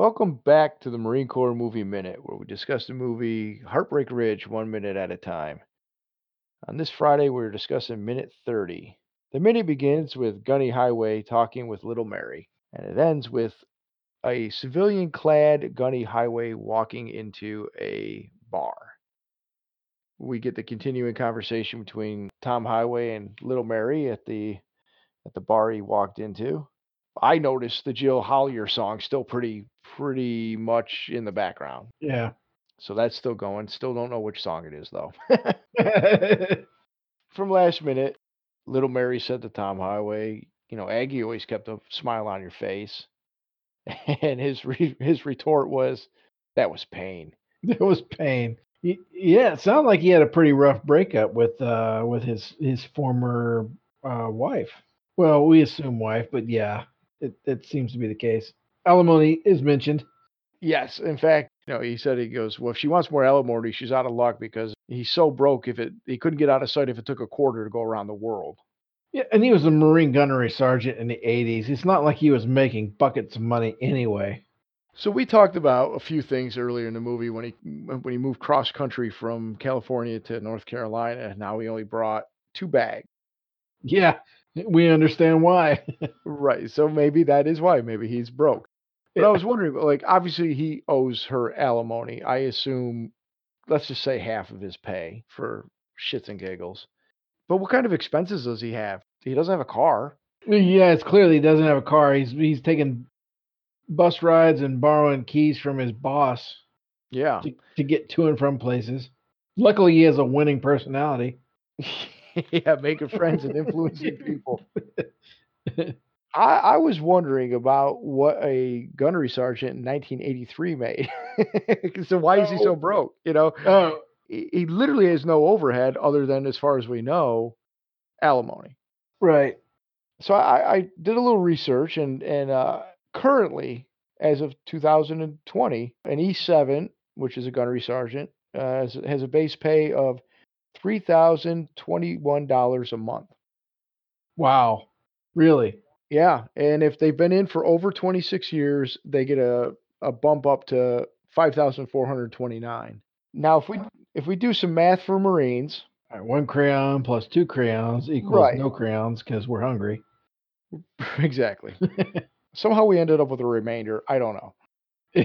Welcome back to the Marine Corps Movie Minute, where we discuss the movie Heartbreak Ridge one minute at a time. On this Friday, we're discussing minute 30. The minute begins with Gunny Highway talking with Little Mary, and it ends with a civilian clad Gunny Highway walking into a bar. We get the continuing conversation between Tom Highway and Little Mary at the at the bar he walked into. I noticed the Jill Hollier song still pretty pretty much in the background. Yeah. So that's still going. Still don't know which song it is though. From last minute, little Mary said to Tom Highway, you know, Aggie always kept a smile on your face. And his re- his retort was, that was pain. It was pain. Yeah, it sounded like he had a pretty rough breakup with uh with his his former uh wife. Well, we assume wife, but yeah, it, it seems to be the case. Alimony is mentioned. Yes, in fact, you know, he said he goes, well, if she wants more alimony, she's out of luck because he's so broke. If it he couldn't get out of sight if it took a quarter to go around the world. Yeah, and he was a Marine gunnery sergeant in the 80s. It's not like he was making buckets of money anyway. So we talked about a few things earlier in the movie when he when he moved cross country from California to North Carolina. Now he only brought two bags. Yeah, we understand why. Right. So maybe that is why. Maybe he's broke. But I was wondering, like, obviously he owes her alimony. I assume, let's just say half of his pay for shits and giggles. But what kind of expenses does he have? He doesn't have a car. Yeah, it's clearly he doesn't have a car. He's he's taking bus rides and borrowing keys from his boss Yeah. to, to get to and from places. Luckily, he has a winning personality. yeah, making friends and influencing people. I, I was wondering about what a gunnery sergeant in 1983 made. so why is he so Oh. broke? You know, Oh, he, he literally has no overhead other than, as far as we know, alimony. right. So I, I did a little research, and and uh, currently, as of 2020, an E7, which is a gunnery sergeant, uh, has, has a base pay of three thousand twenty-one dollars a month. Wow. Really? Yeah, and if they've been in for over 26 years, they get a, a bump up to 5,429. Now, if we if we do some math for Marines, All right, one crayon plus two crayons equals Right. no crayons because we're hungry. exactly. Somehow we ended up with a remainder. I don't know.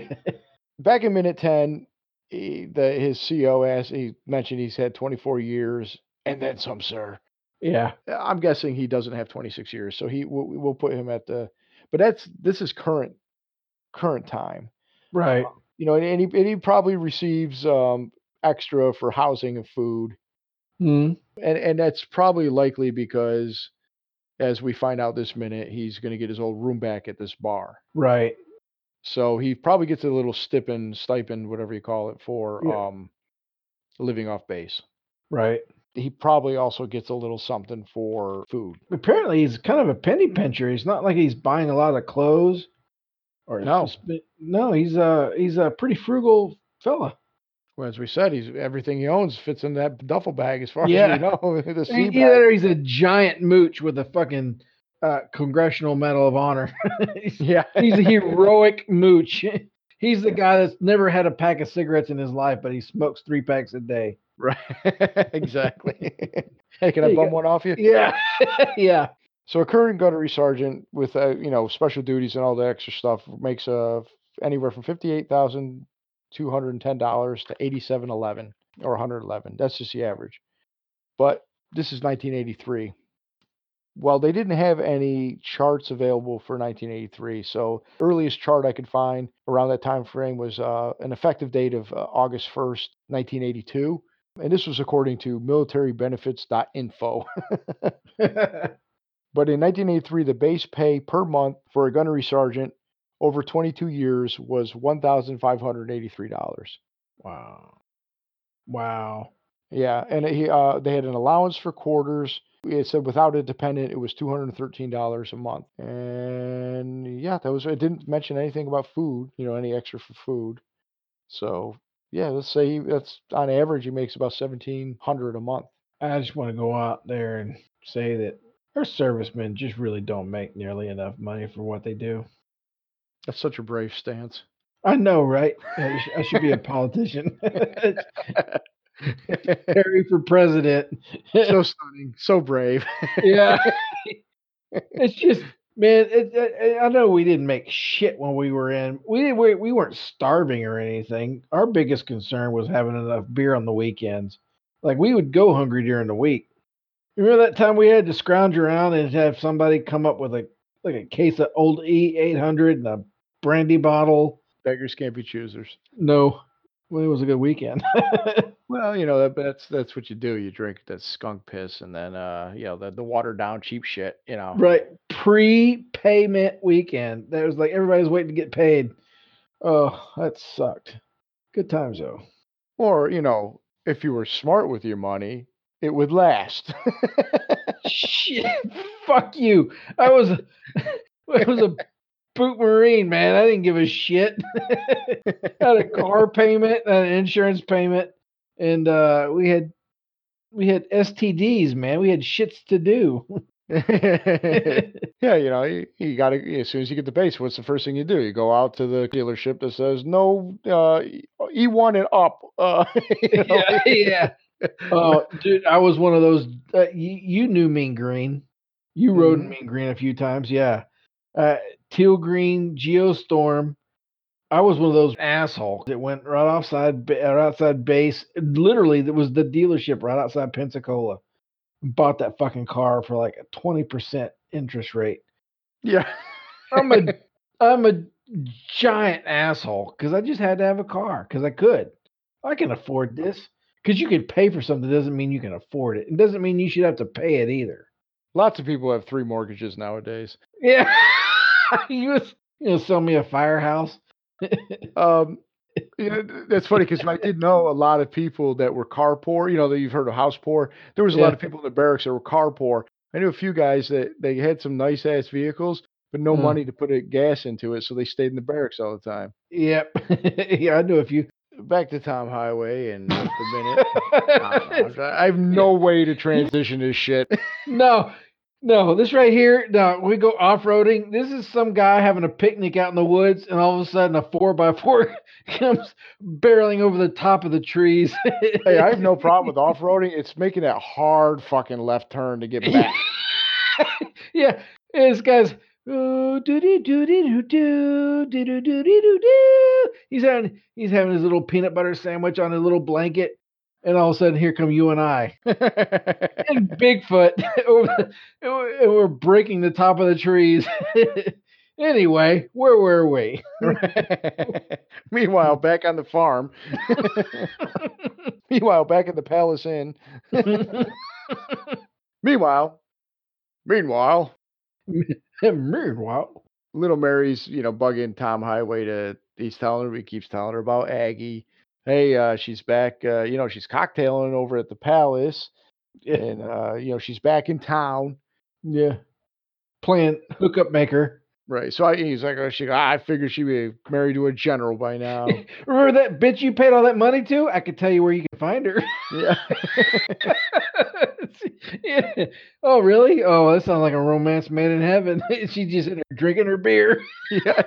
Back in minute 10, he, the his CO asked, he mentioned he's had 24 years and then some, sir. yeah. I'm guessing he doesn't have 26 years, so he we'll, we'll put him at the. But that's this is current current time. Right. you know, and, and he and he probably receives um, extra for housing and food, Mm. and and that's probably likely because, as we find out this minute, he's going to get his old room back at this bar. Right. So he probably gets a little stipend, stipend, whatever you call it, for Yeah. um, living off base. Right. He probably also gets a little something for food. Apparently, he's kind of a penny pincher. He's not like he's buying a lot of clothes. Or No. no, he's a he's a pretty frugal fella. Well, as we said, he's everything he owns fits in that duffel bag, as far Yeah. as we know. the sea bag. Either he's a giant mooch with a fucking uh, Congressional Medal of Honor. he's, Yeah, he's a heroic mooch. He's the guy that's never had a pack of cigarettes in his life, but he smokes three packs a day. Right. exactly. hey, can I There bum go. one off you? Yeah, yeah, So a current gunnery sergeant with uh, you know special duties and all the extra stuff makes uh anywhere from fifty eight thousand two hundred and ten dollars to eighty seven eleven or one hundred eleven. That's just the average. But this is nineteen eighty three. Well, they didn't have any charts available for 1983, so earliest chart I could find around that time frame was uh, an effective date of uh, August 1st, 1982, and this was according to militarybenefits.info. But in 1983, the base pay per month for a gunnery sergeant over 22 years was $1,583. wow, wow. Yeah, and he uh, they had an allowance for quarters. It said without a dependent, it was $213 a month. And yeah, that was. It didn't mention anything about food. You know, any extra for food. So yeah, let's say he, that's on average he makes about 1,700 a month. I just want to go out there and say that our servicemen just really don't make nearly enough money for what they do. That's such a brave stance. I know, right? I should be a politician. Harry for president. so stunning, so brave. yeah. it's just, man. It, it, I know we didn't make shit when we were in. We didn't. We, we weren't starving or anything. Our biggest concern was having enough beer on the weekends. Like we would go hungry during the week. Remember that time we had to scrounge around and have somebody come up with a like a case of old E eight hundred and a brandy bottle. Beggars can't be choosers. No, well, it was a good weekend. Well, you know that, that's that's what you do. You drink that skunk piss, and then uh, you know the the watered down cheap shit. You know, right, pre-payment weekend. That was like everybody's waiting to get paid. Oh, that sucked. Good times though. Or you know, if you were smart with your money, it would last. Shit, fuck you. I was, I was a boot marine, man. I didn't give a shit. had a car payment, an insurance payment, and uh, we had we had STDs, man. We had shits to do. yeah, you know, you, you got to as soon as you get the base, what's the first thing you do? You go out to the dealership that says no uh, E1 and up. Uh, you know? yeah, yeah. Oh, dude, I was one of those. Uh, you, you knew Mean Green. You rode Mhm. Mean Green a few times, yeah. Uh, Teal Green, Geostorm. I was one of those assholes that went right outside, right outside base. Literally, that was the dealership right outside Pensacola. Bought that fucking car for like a twenty percent interest rate. Yeah. I'm a I'm a giant asshole because I just had to have a car because I could. I can afford this because you can pay for something doesn't mean you can afford it. It doesn't mean you should have to pay it either. Lots of people have three mortgages nowadays. Yeah, you was you know sell me a firehouse. Um, you know, that's funny because I did know a lot of people that were car poor. You know, that you've heard of house poor. There was a lot of people in the barracks that were car poor. I knew a few guys that they had some nice ass vehicles, but no Mm. money to put a gas into it, so they stayed in the barracks all the time. Yep. yeah, I knew a few. Back to Tom Highway and the minute. I don't know, I have no way to transition this shit. no, no, this right here. No, we go off roading. This is some guy having a picnic out in the woods, and all of a sudden, a four by four comes barreling over the top of the trees. Hey, I have no problem with off roading. It's making that hard fucking left turn to get back. yeah, and this guy's. "Oh, doo-doo, doo-doo, doo-doo, doo-doo, doo-doo, doo-doo." He's having he's having his little peanut butter sandwich on a little blanket, and all of a sudden, here come you and I and Bigfoot, and we're- breaking the top of the trees. anyway, where were we? Meanwhile, back on the farm. Meanwhile, back at the Palace Inn. Meanwhile, meanwhile, Meanwhile, little Mary's, you know, bugging Tom Highway to he's telling her he keeps telling her about Aggie. Hey, uh, she's back. Uh, you know, she's cocktailing over at the palace, yeah, and uh, you know, she's back in town. yeah, playing hookup maker. Right. So I, he's like, oh, she, I figured she'd be married to a general by now. Remember that bitch you paid all that money to? I could tell you where you can find her. yeah. yeah. Oh, really? Oh, that sounds like a romance made in heaven. She's just in there drinking her beer. yeah.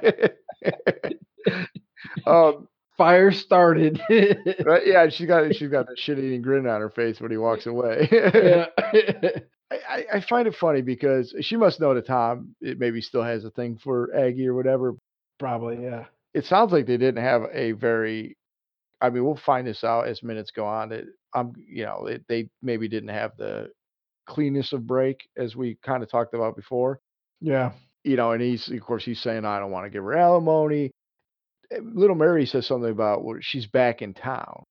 um, Fire started. right, yeah, she's got she's got that shit eating grin on her face when he walks away. yeah. I, I- find it funny because she must know that Tom it maybe still has a thing for Aggie or whatever. Probably, yeah. It sounds like they didn't have a very. I mean, we'll find this out as minutes go on. That I'm, you know, it, they maybe didn't have the cleanness of break as we kind of talked about before. Yeah. You know, and he's of course he's saying I don't want to give her alimony. Eh, Little Mary says something about well, she's back in town,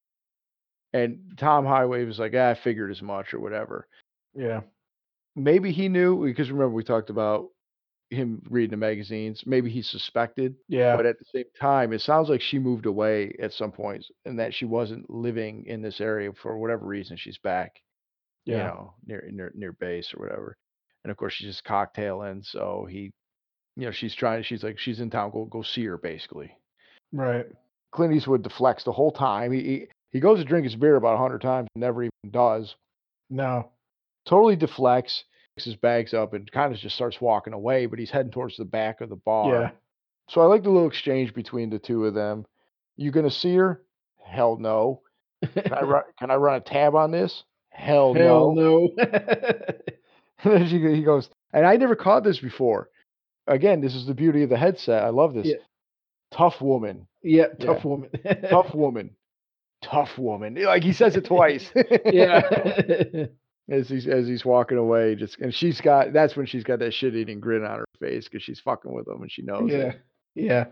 and Tom Highway was like, ah, I figured as much or whatever. Yeah. maybe he knew because remember we talked about him reading the magazines. Maybe he suspected, Yeah. but at the same time, it sounds like she moved away at some point and that she wasn't living in this area for whatever reason. She's back, you Yeah. know, near near near base or whatever. And of course, she's just cocktailing. So he, you know, she's trying. She's like, she's in town. Go go see her, basically. Right. Clint Eastwood deflects the whole time. He he, he goes to drink his beer about a hundred times, never even does. No. totally deflects, picks his bags up, and kind of just starts walking away. But he's heading towards the back of the bar. Yeah. So I like the little exchange between the two of them. You gonna see her? Hell no. Can I run? Can I run a tab on this? Hell, Hell no. no. And then she, he goes, and I never caught this before. Again, this is the beauty of the headset. I love this. Yeah. Tough woman, yeah, Yeah. tough woman. tough woman, tough woman. Like he says it twice. yeah. as he's as he's walking away, just and she's got that's when she's got that shit eating grin on her face because she's fucking with him and she knows yeah. it. Yeah.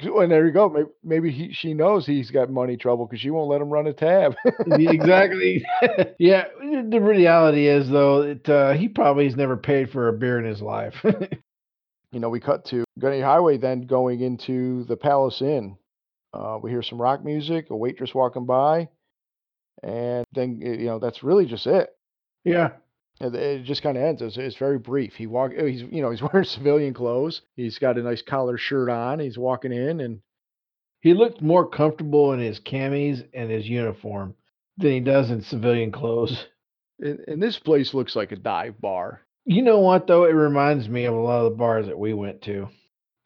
And there you go. Maybe, maybe he, she knows he's got money trouble because she won't let him run a tab. Exactly. yeah. The reality is though, that uh, he probably has never paid for a beer in his life. You know, we cut to Gunny Highway, then going into the Palace Inn. Uh, we hear some rock music, a waitress walking by, and then you know that's really just it. yeah. It, it just kind of ends. It's, it's very brief. He walk. oh, He's you know he's wearing civilian clothes. He's got a nice collar shirt on. He's walking in, and He looked more comfortable in his camis and his uniform than he does in civilian clothes. and, and this place looks like a dive bar. You know what though? It reminds me of a lot of the bars that we went to.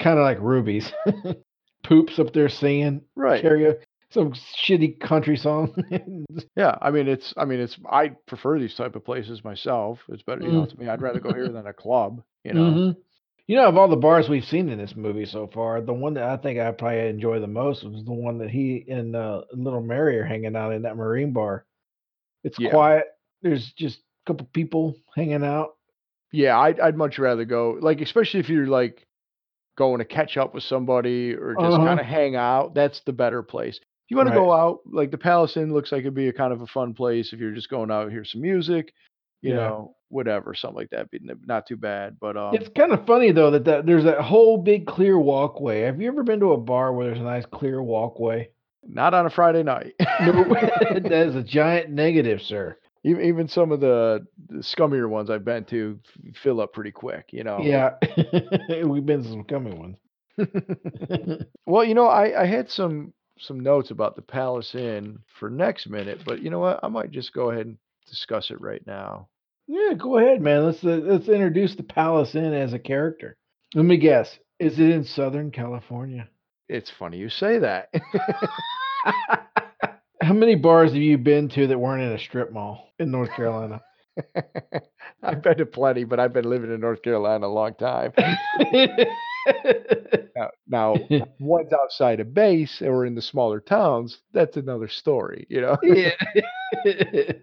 Kind of like Ruby's. Poops up there singing Right. karaoke, some shitty country song. Yeah, I mean it's I mean it's I prefer these type of places myself. It's better, you know, Mm. to me. I'd rather go here than a club, you know. Mhm. You know, of all the bars we've seen in this movie so far, the one that I think I probably enjoy the most was the one that he and uh, Little Mary are hanging out in that Marine bar. It's Yeah. quiet. There's just a couple people hanging out. Yeah, I'd I'd much rather go like especially if you're like going to catch up with somebody or just Uh-huh. kind of hang out, that's the better place. If you want Right. to go out, like the Palace Inn looks like it'd be a kind of a fun place if you're just going out hear some music, you Yeah. know, whatever, something like that. Be not too bad, but um It's kind of funny though that, that there's that whole big clear walkway. Have you ever been to a bar where there's a nice clear walkway? not on a Friday night. That is a giant negative, sir. Even even some of the, scummier ones I've been to fill up pretty quick, you know. Yeah, we've been to some coming ones. Well, you know, I, I had some some notes about the Palace Inn for next minute, but you know what? I might just go ahead and discuss it right now. Yeah, go ahead, man. Let's uh, let's introduce the Palace Inn as a character. Let me guess. Is it in Southern California? It's funny you say that. How many bars have you been to that weren't in a strip mall in North Carolina? I've been to plenty, but I've been living in North Carolina a long time. Now, now ones outside of base or in the smaller towns, that's another story, you know. yeah.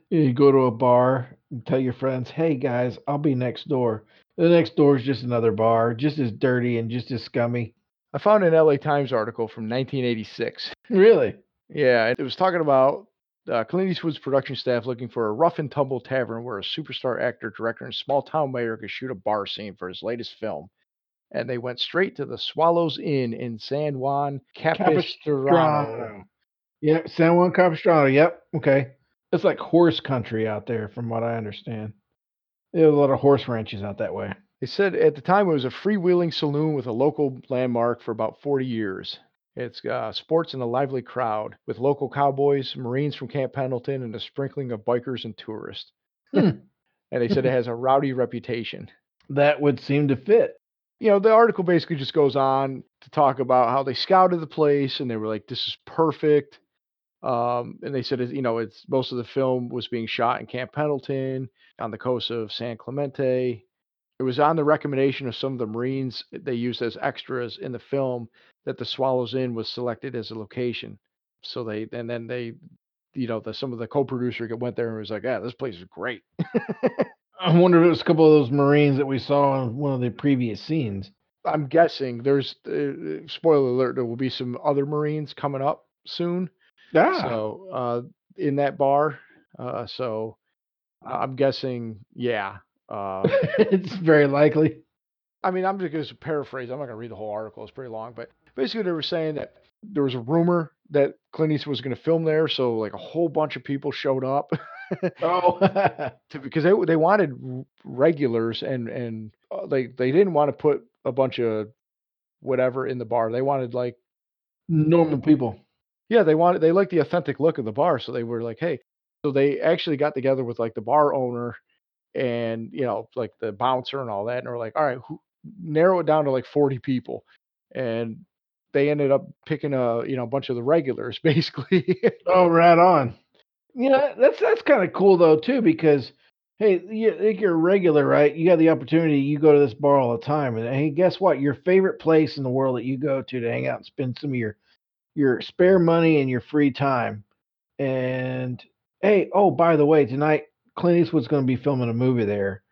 you go to a bar and tell your friends, "Hey guys, I'll be next door." The next door is just another bar, just as dirty and just as scummy. I found an LA Times article from 1986. Really? Yeah, it was talking about uh, Clint Eastwood's production staff looking for a rough and tumble tavern where a superstar actor, director, and small town mayor could shoot a bar scene for his latest film. And they went straight to the Swallows Inn in San Juan Capistrano. Yep, San Juan Capistrano. Yep. Okay. It's like horse country out there, from what I understand. There are a lot of horse ranches out that way. They said at the time it was a freewheeling saloon with a local landmark for about 40 years. It's uh, sports and a lively crowd with local cowboys, Marines from Camp Pendleton, and a sprinkling of bikers and tourists. Hmm. and they said it has a rowdy reputation. That would seem to fit. you know, the article basically just goes on to talk about how they scouted the place and they were like, this is perfect. Um, and they said, you know, it's most of the film was being shot in Camp Pendleton on the coast of San Clemente. It was on the recommendation of some of the Marines they used as extras in the film that the Swallows Inn was selected as a location. So they, and then they, you know, the, some of the co-producer went there and was like, yeah, this place is great. I wonder if it was a couple of those Marines that we saw in one of the previous scenes. I'm guessing there's uh, spoiler alert. There will be some other Marines coming up soon. Yeah. So uh, in that bar. Uh, so I'm guessing, yeah. Uh, it's very likely. I mean, I'm just going to paraphrase. I'm not going to read the whole article. It's pretty long, but basically they were saying that there was a rumor that Clint Eastwood was going to film there. So like a whole bunch of people showed up Oh, to, because they they wanted regulars and and uh, they they didn't want to put a bunch of whatever in the bar. They wanted like normal people. Yeah, they wanted they liked the authentic look of the bar, so they were like, "Hey," so they actually got together with like the bar owner and you know like the bouncer and all that, and we're like, "All right, who, narrow it down to like forty people," and they ended up picking a you know a bunch of the regulars basically. Oh, right on. You know, that's that's kind of cool though too, because hey, you think you're a regular, right? You got the opportunity. You go to this bar all the time, and hey, guess what? Your favorite place in the world that you go to to hang out and spend some of your your spare money and your free time. And hey, oh by the way, tonight Clint Eastwood's going to be filming a movie there,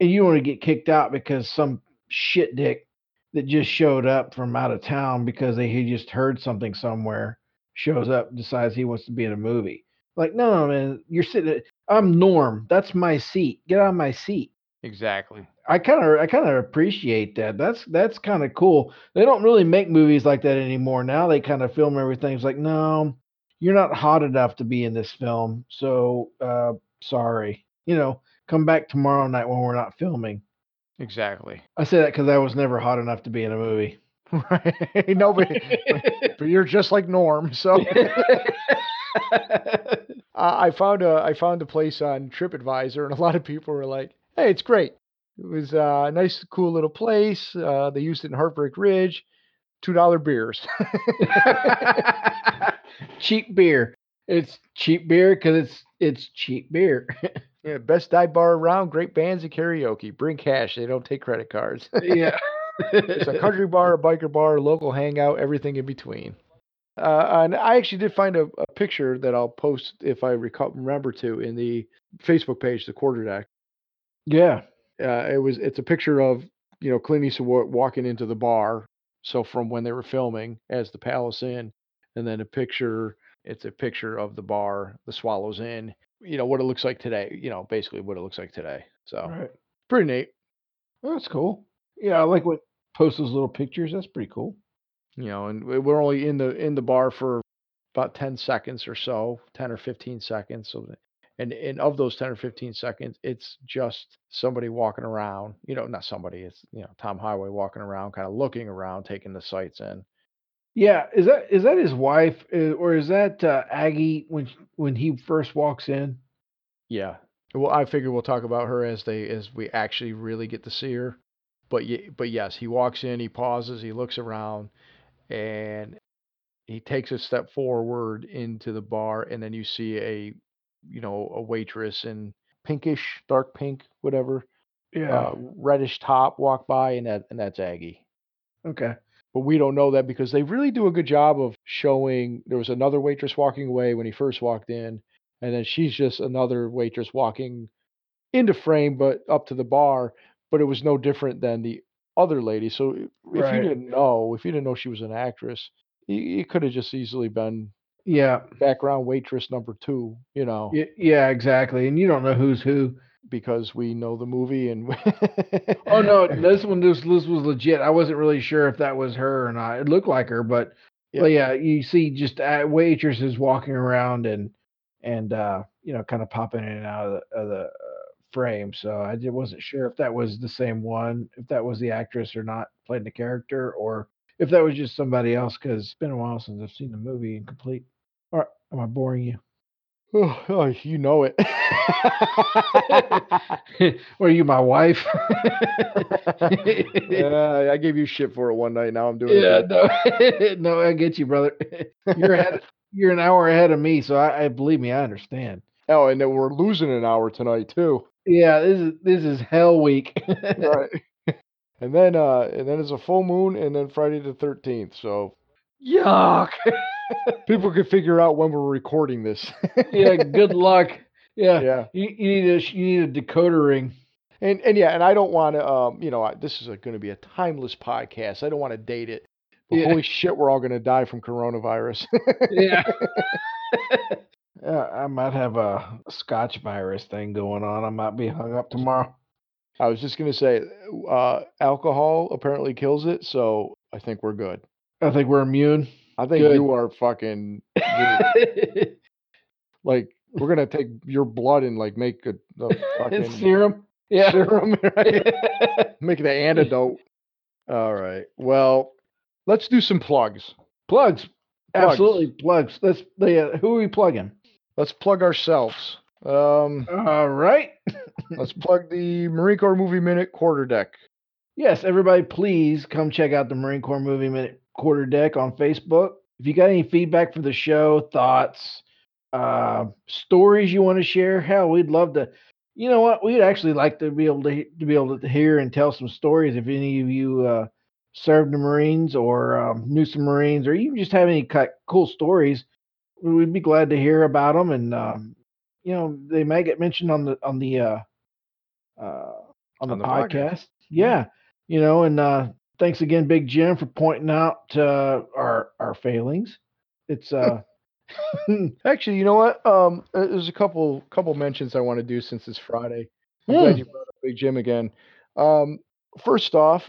and you want to get kicked out because some shit dick that just showed up from out of town because they he just heard something somewhere shows up decides he wants to be in a movie. Like, no, no, man, you're sitting. I'm Norm. That's my seat. Get out of my seat. exactly. I kind of, I kind of appreciate that. That's that's kind of cool. They don't really make movies like that anymore. Now they kind of film everything. It's like, no, you're not hot enough to be in this film. So, uh, sorry. You know, come back tomorrow night when we're not filming. Exactly. I say that because I was never hot enough to be in a movie. Right. no, but, but you're just like Norm. So I I found a I found a place on TripAdvisor, and a lot of people were like, "Hey, it's great. It was uh, a nice, cool little place. Uh, they used it in Heartbreak Ridge. Two dollar beers." cheap beer. It's cheap beer because it's it's cheap beer. yeah, best dive bar around. Great bands and karaoke. Bring cash. They don't take credit cards. yeah. it's a country bar, a biker bar, a local hangout, everything in between. Uh, and I actually did find a, a picture that I'll post if I recall, remember to in the Facebook page, the quarter deck. yeah. Uh, it was it's a picture of you know Clint Eastwood walking into the bar. So from when they were filming as the Palace Inn, and then a picture. It's a picture of the bar, the Swallows Inn. You know what it looks like today. You know basically what it looks like today. So Right. pretty neat. Well, that's cool. Yeah, I like what post those little pictures. That's pretty cool. you know, and we- we're only in the in the bar for about 10 seconds or so, 10 or 15 seconds. So, and and of those 10 or 15 seconds, it's just somebody walking around. You know, not somebody. It's you know Tom Highway walking around, kind of looking around, taking the sights in. Yeah, is that is that his wife uh, or is that uh, Aggie when when he first walks in? Yeah. Well, I figure we'll talk about her as they as we actually really get to see her. But ye- but yes, he walks in, he pauses, he looks around, and he takes a step forward into the bar, and then you see a you know a waitress in pinkish, dark pink, whatever, uh, reddish top walk by, and that and that's Aggie. okay. But we don't know that because they really do a good job of showing. There was another waitress walking away when he first walked in, and then she's just another waitress walking into frame, but up to the bar. But it was no different than the other lady. So if Right. you didn't know, if you didn't know she was an actress, it, it could have just easily been Yeah. background waitress number two. You know, Yeah, exactly. And you don't know who's who. Because we know the movie and. Oh no, this one this, this was legit. I wasn't really sure if that was her or not. It looked like her, but Yeah. but yeah, you see just uh, waitresses walking around and and uh, you know, kind of popping in and out of the, of the uh, frame. So I just wasn't sure if that was the same one, if that was the actress or not playing the character, or if that was just somebody else. Because it's been a while since I've seen the movie incomplete. All right, am I boring you? Oh, oh, you know it. are you my wife? yeah, I gave you shit for it one night. Now I'm doing Yeah, it. no, no, I get you, brother. You're ahead. You're an hour ahead of me, so I, I believe me, I understand. Oh, and then we're losing an hour tonight too. Yeah, this is this is hell week. Right. And then uh and then it's a full moon and then Friday the thirteenth. So Yuck. people can figure out when we're recording this. yeah, good luck. Yeah, yeah. You, you need a you need a decoder ring. And and yeah, and I don't want to um, you know, I, this is going to be a timeless podcast. I don't want to date it. But Yeah. holy shit, we're all going to die from coronavirus. Yeah. yeah, I might have a Scotch virus thing going on. I might be hung up tomorrow. I was just going to say uh alcohol apparently kills it, so I think we're good. I think we're immune. I think Good. you are fucking like we're gonna take your blood and like make a, a fucking Serum. Yeah. serum, right? make the antidote. All right. Well, let's do some plugs. plugs. Plugs. Absolutely plugs. Let's. Yeah, who are we plugging? Let's plug ourselves. Um, All right. let's plug the Marine Corps Movie Minute quarter deck. Yes, everybody, please come check out the Marine Corps Movie Minute Quarter Deck on Facebook. If you got any feedback for the show, thoughts, uh, stories you want to share, hell, we'd love to. You know what? We'd actually like to be able to to be able to hear and tell some stories. If any of you uh, served the Marines or um, knew some Marines, or even just have any cool stories, we'd be glad to hear about them. And um, you know, they may get mentioned on the on the uh, uh, on the, On the podcast. podcast. Yeah, you know, and uh, thanks again, Big Jim, for pointing out uh, our our failings. It's uh, Actually, you know what? Um, uh, there's a couple couple mentions I want to do since it's Friday. I'm glad Hmm. you brought up Big Jim again. Um, first off,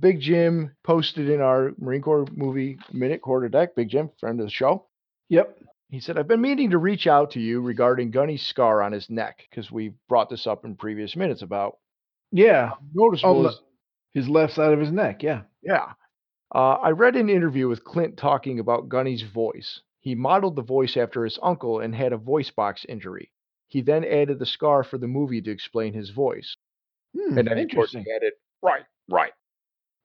Big Jim posted in our Marine Corps movie minute quarter deck. Big Jim, friend of the show. yep, He said, I've been meaning to reach out to you regarding Gunny's scar on his neck because we brought this up in previous minutes about yeah, noticeable. is- his left side of his neck. Yeah. yeah. Uh, I read an interview with Clint talking about Gunny's voice. He modeled the voice after his uncle and had a voice box injury. He then added the scar for the movie to explain his voice. Hmm, And then, of course, he added, right, right.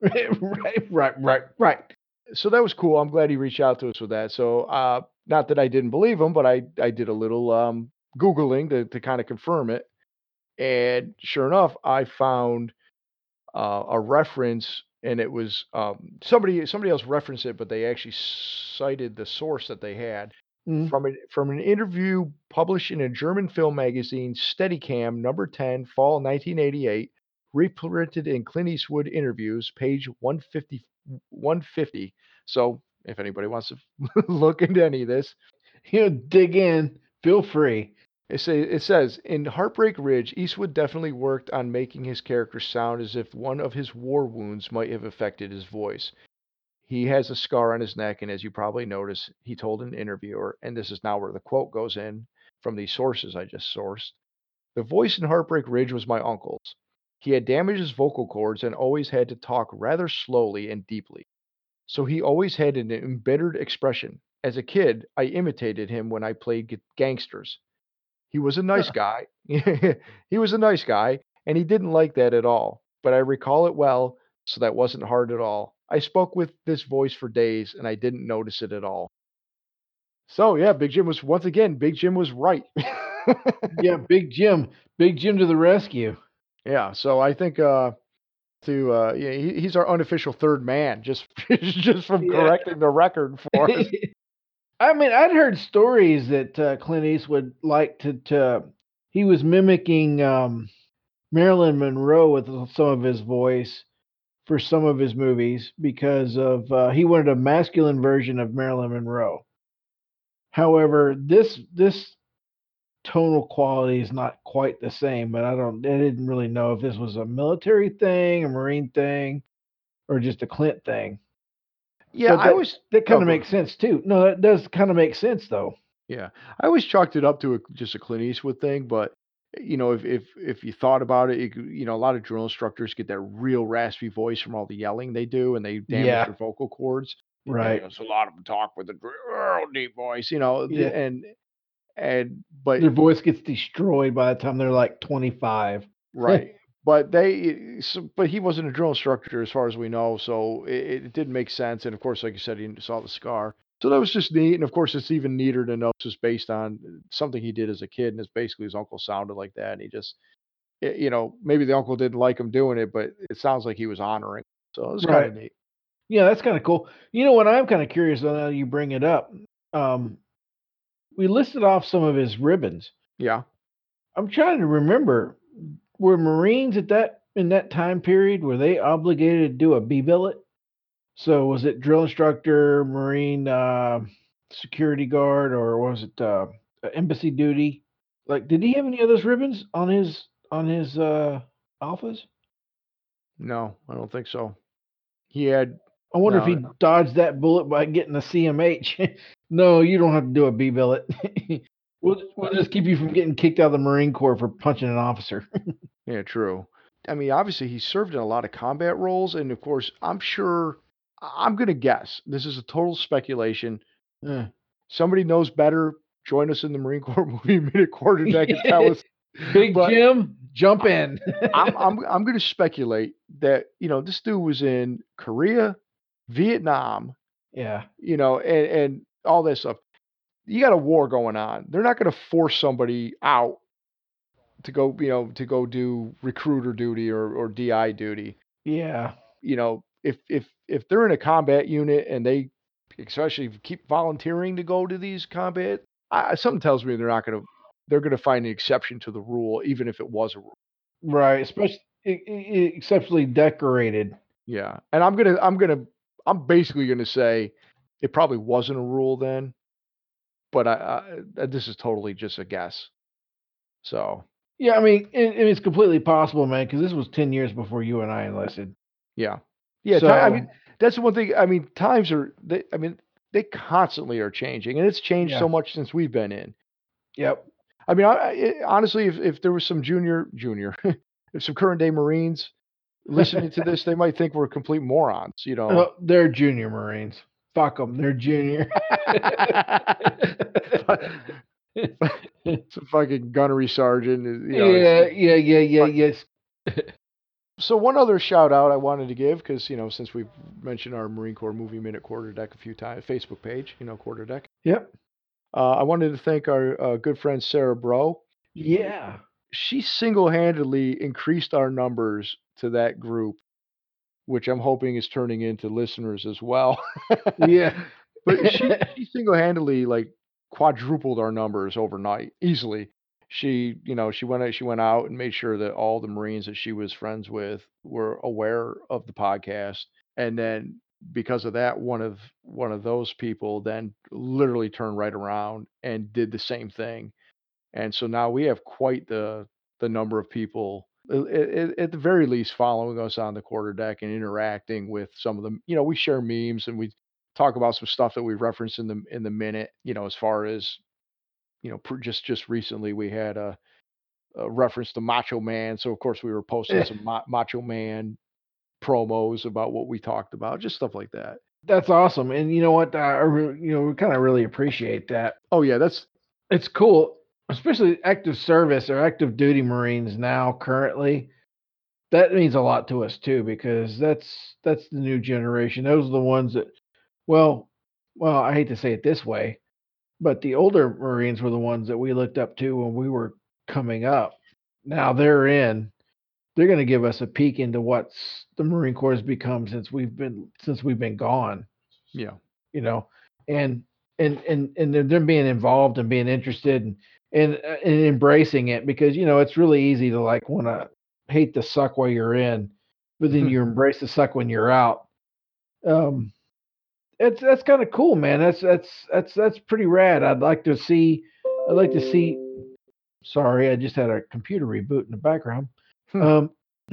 right, right, right, right. So that was cool. I'm glad he reached out to us with that. So, uh, not that I didn't believe him, but I, I did a little um, Googling to, to kind of confirm it. And sure enough, I found uh, a reference, and it was um, somebody somebody else referenced it, but they actually cited the source that they had Mm. from an from an interview published in a German film magazine, Steadicam, number ten, fall 1988, reprinted in Clint Eastwood interviews, page 150, 150. So, if anybody wants to look into any of this, You know, dig in. Feel free. It, say, it says in Heartbreak Ridge, Eastwood definitely worked on making his character sound as if one of his war wounds might have affected his voice. He has a scar on his neck, and as you probably noticed, he told an interviewer, and this is now where the quote goes in from these sources I just sourced. The voice in Heartbreak Ridge was my uncle's. He had damaged his vocal cords and always had to talk rather slowly and deeply. So he always had an embittered expression. As a kid, I imitated him when I played gangsters. He was a nice guy. he was a nice guy, and he didn't like that at all. But I recall it well, so that wasn't hard at all. I spoke with this voice for days, and I didn't notice it at all. So yeah, Big Jim was once again. Big Jim was right. Yeah, Big Jim. Big Jim to the rescue. yeah. So I think uh, to uh, yeah, he, he's our unofficial third man, just just from Yeah. correcting the record for us. I mean, I'd heard stories that uh, Clint Eastwood liked to, to he was mimicking um, Marilyn Monroe with some of his voice for some of his movies because of uh, he wanted a masculine version of Marilyn Monroe. However, this this tonal quality is not quite the same, but I don't I didn't really know if this was a military thing, a marine thing, or just a Clint thing. Yeah, But I always That kind of makes sense too. No, that does kind of make sense though. Yeah, I always chalked it up to a, just a Clint Eastwood thing, but you know, if if if you thought about it, you, you know, a lot of drill instructors get that real raspy voice from all the yelling they do, and they damage Yeah. their vocal cords. Right. you know, so a lot of them talk with a real deep voice, you know, Yeah. and and but Their voice gets destroyed by the time they're like 25. right, but they, but he wasn't a drill instructor as far as we know, so it, it didn't make sense. And of course, like you said, he saw the scar. So that was just neat, and of course, it's even neater to know it's just based on something he did as a kid, and it's basically his uncle sounded like that, and he just, y- you know, maybe the uncle didn't like him doing it, but it sounds like he was honoring. So it was kind of neat. Yeah, that's kind of cool. You know what I'm kind of curious now you bring it up. Um, we listed off some of his ribbons. Yeah. I'm trying to remember were Marines at that in that time period were they obligated to do a B billet? So was it drill instructor, Marine uh, security guard, or was it uh, embassy duty? Like, did he have any of those ribbons on his on his uh, alphas? No, I don't think so. He had I wonder if No, he dodged that bullet by getting a CMH. no, you don't have to do a B billet. we'll, we'll just keep you from getting kicked out of the Marine Corps for punching an officer. Yeah, true. I mean, obviously, he served in a lot of combat roles, and of course, I'm sure. I'm gonna guess. This is a total speculation. Yeah. Somebody knows better. Join us in the Marine Corps movie minute quarter deck and tell us. Big But Jim, jump in. I'm I'm I'm gonna speculate that you know this dude was in Korea, Vietnam, Yeah. you know, and and all this stuff. You got a war going on. They're not going to force somebody out to go, you know, to go do recruiter duty or or DI duty. Yeah. You know, if if if they're in a combat unit and they especially keep volunteering to go to these combat, I, something tells me they're not going to they're going to find an exception to the rule even if it was a rule. Right. Especially exceptionally decorated. Yeah. And I'm going to I'm going to I'm basically going to say it probably wasn't a rule then, but I, I uh, this is totally just a guess. So, Yeah, I mean, it, it's completely possible, man, because this was ten years before you and I enlisted. yeah. Yeah, so, I mean that's the one thing. I mean, times are they I mean, they constantly are changing and it's changed Yeah. so much since we've been in. yep. I mean, I, I eh, honestly, if if there was some junior junior, if some current day Marines listening to this, they might think we're complete morons. You know, Oh, they're junior Marines. Fuck them. They're junior. some fucking gunnery sergeant. You know, yeah, it's- yeah, yeah, yeah, yes. So one other shout out I wanted to give because you know since we've mentioned our Marine Corps Movie Minute Quarter Deck a few times, Facebook page, you know Quarter Deck. Yep. Uh, I wanted to thank our uh, good friend Sarah Bro. Yeah. She single handedly increased our numbers to that group, which I'm hoping is turning into listeners as well. Yeah. but she, she single handedly like quadrupled our numbers overnight easily. She, you know, she went out- she went out and made sure that all the Marines that she was friends with were aware of the podcast, and then because of that, one of one of those people then literally turned right around and did the same thing, and so now we have quite the the number of people. At the very least, following us on the quarter deck and interacting with some of them, you know, we share memes and we talk about some stuff that we reference in the in the minute. You know, as far as you know, pr- just just recently we had a, a reference to Macho Man, so of course we were posting Eh. some Ma- Macho Man promos about what we talked about, just stuff like that. That's awesome. And you know what? I re- you know, we kind of really appreciate that. Oh yeah, that's It's cool, especially active service or active duty Marines now currently. That means a lot to us too because that's that's the new generation. Those are the ones that well, well, I hate to say it this way, but the older Marines were the ones that we looked up to when we were coming up. Now they're in. They're going to give us a peek into what's the Marine Corps has become since we've been since we've been gone yeah. you know, and and and and they're, they're being involved and being interested and and, uh, and embracing it because you know it's really easy to like want to hate the suck while you're in, but then you embrace the suck when you're out. Um, it's that's kind of cool, man. That's that's that's that's pretty rad. I'd like to see. I'd like to see. Sorry, I just had a computer reboot in the background. Um,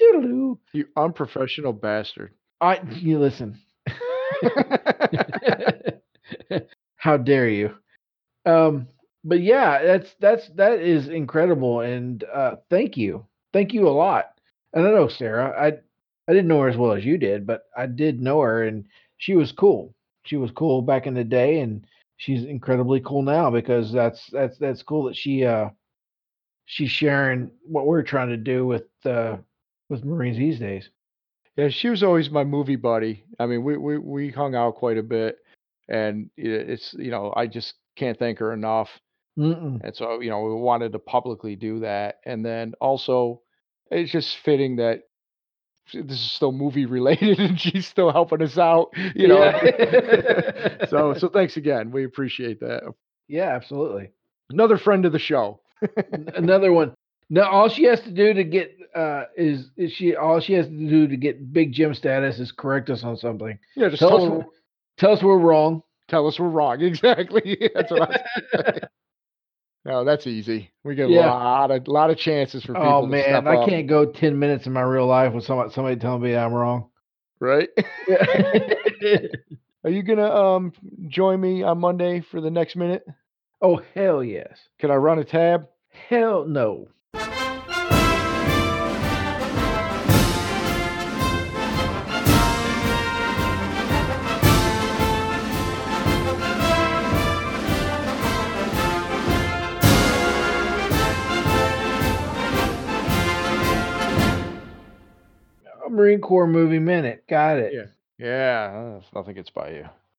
doodaloo. You unprofessional bastard. I you listen. How dare you? Um, but yeah, that's that's that is incredible, and uh, thank you, thank you a lot. And I know Sarah, I I didn't know her as well as you did, but I did know her, and she was cool. She was cool back in the day, and she's incredibly cool now because that's that's that's cool that she uh she's sharing what we're trying to do with uh with Marines these days. Yeah, she was always my movie buddy. I mean, we we we hung out quite a bit, and it's you know I just can't thank her enough. Mm-mm. And so, you know, we wanted to publicly do that. And then also, it's just fitting that this is still movie related and she's still helping us out, you know. Yeah. so, so thanks again. We appreciate that. Yeah, absolutely. Another friend of the show. Another one. Now, all she has to do to get uh is, is she all she has to do to get big Jim status is correct us on something. Yeah, just Tell tell, us tell us we're wrong. tell us we're wrong. Exactly. That's what I No, that's easy. We get a lot of lot of chances for people oh man, I up, can't go ten minutes in my real life with somebody somebody telling me I'm wrong. right? Yeah. Are you gonna um join me on Monday for the next minute? oh hell yes. Can I run a tab? Hell no. Marine Corps movie minute. Got it. Yeah. Yeah, nothing gets by you.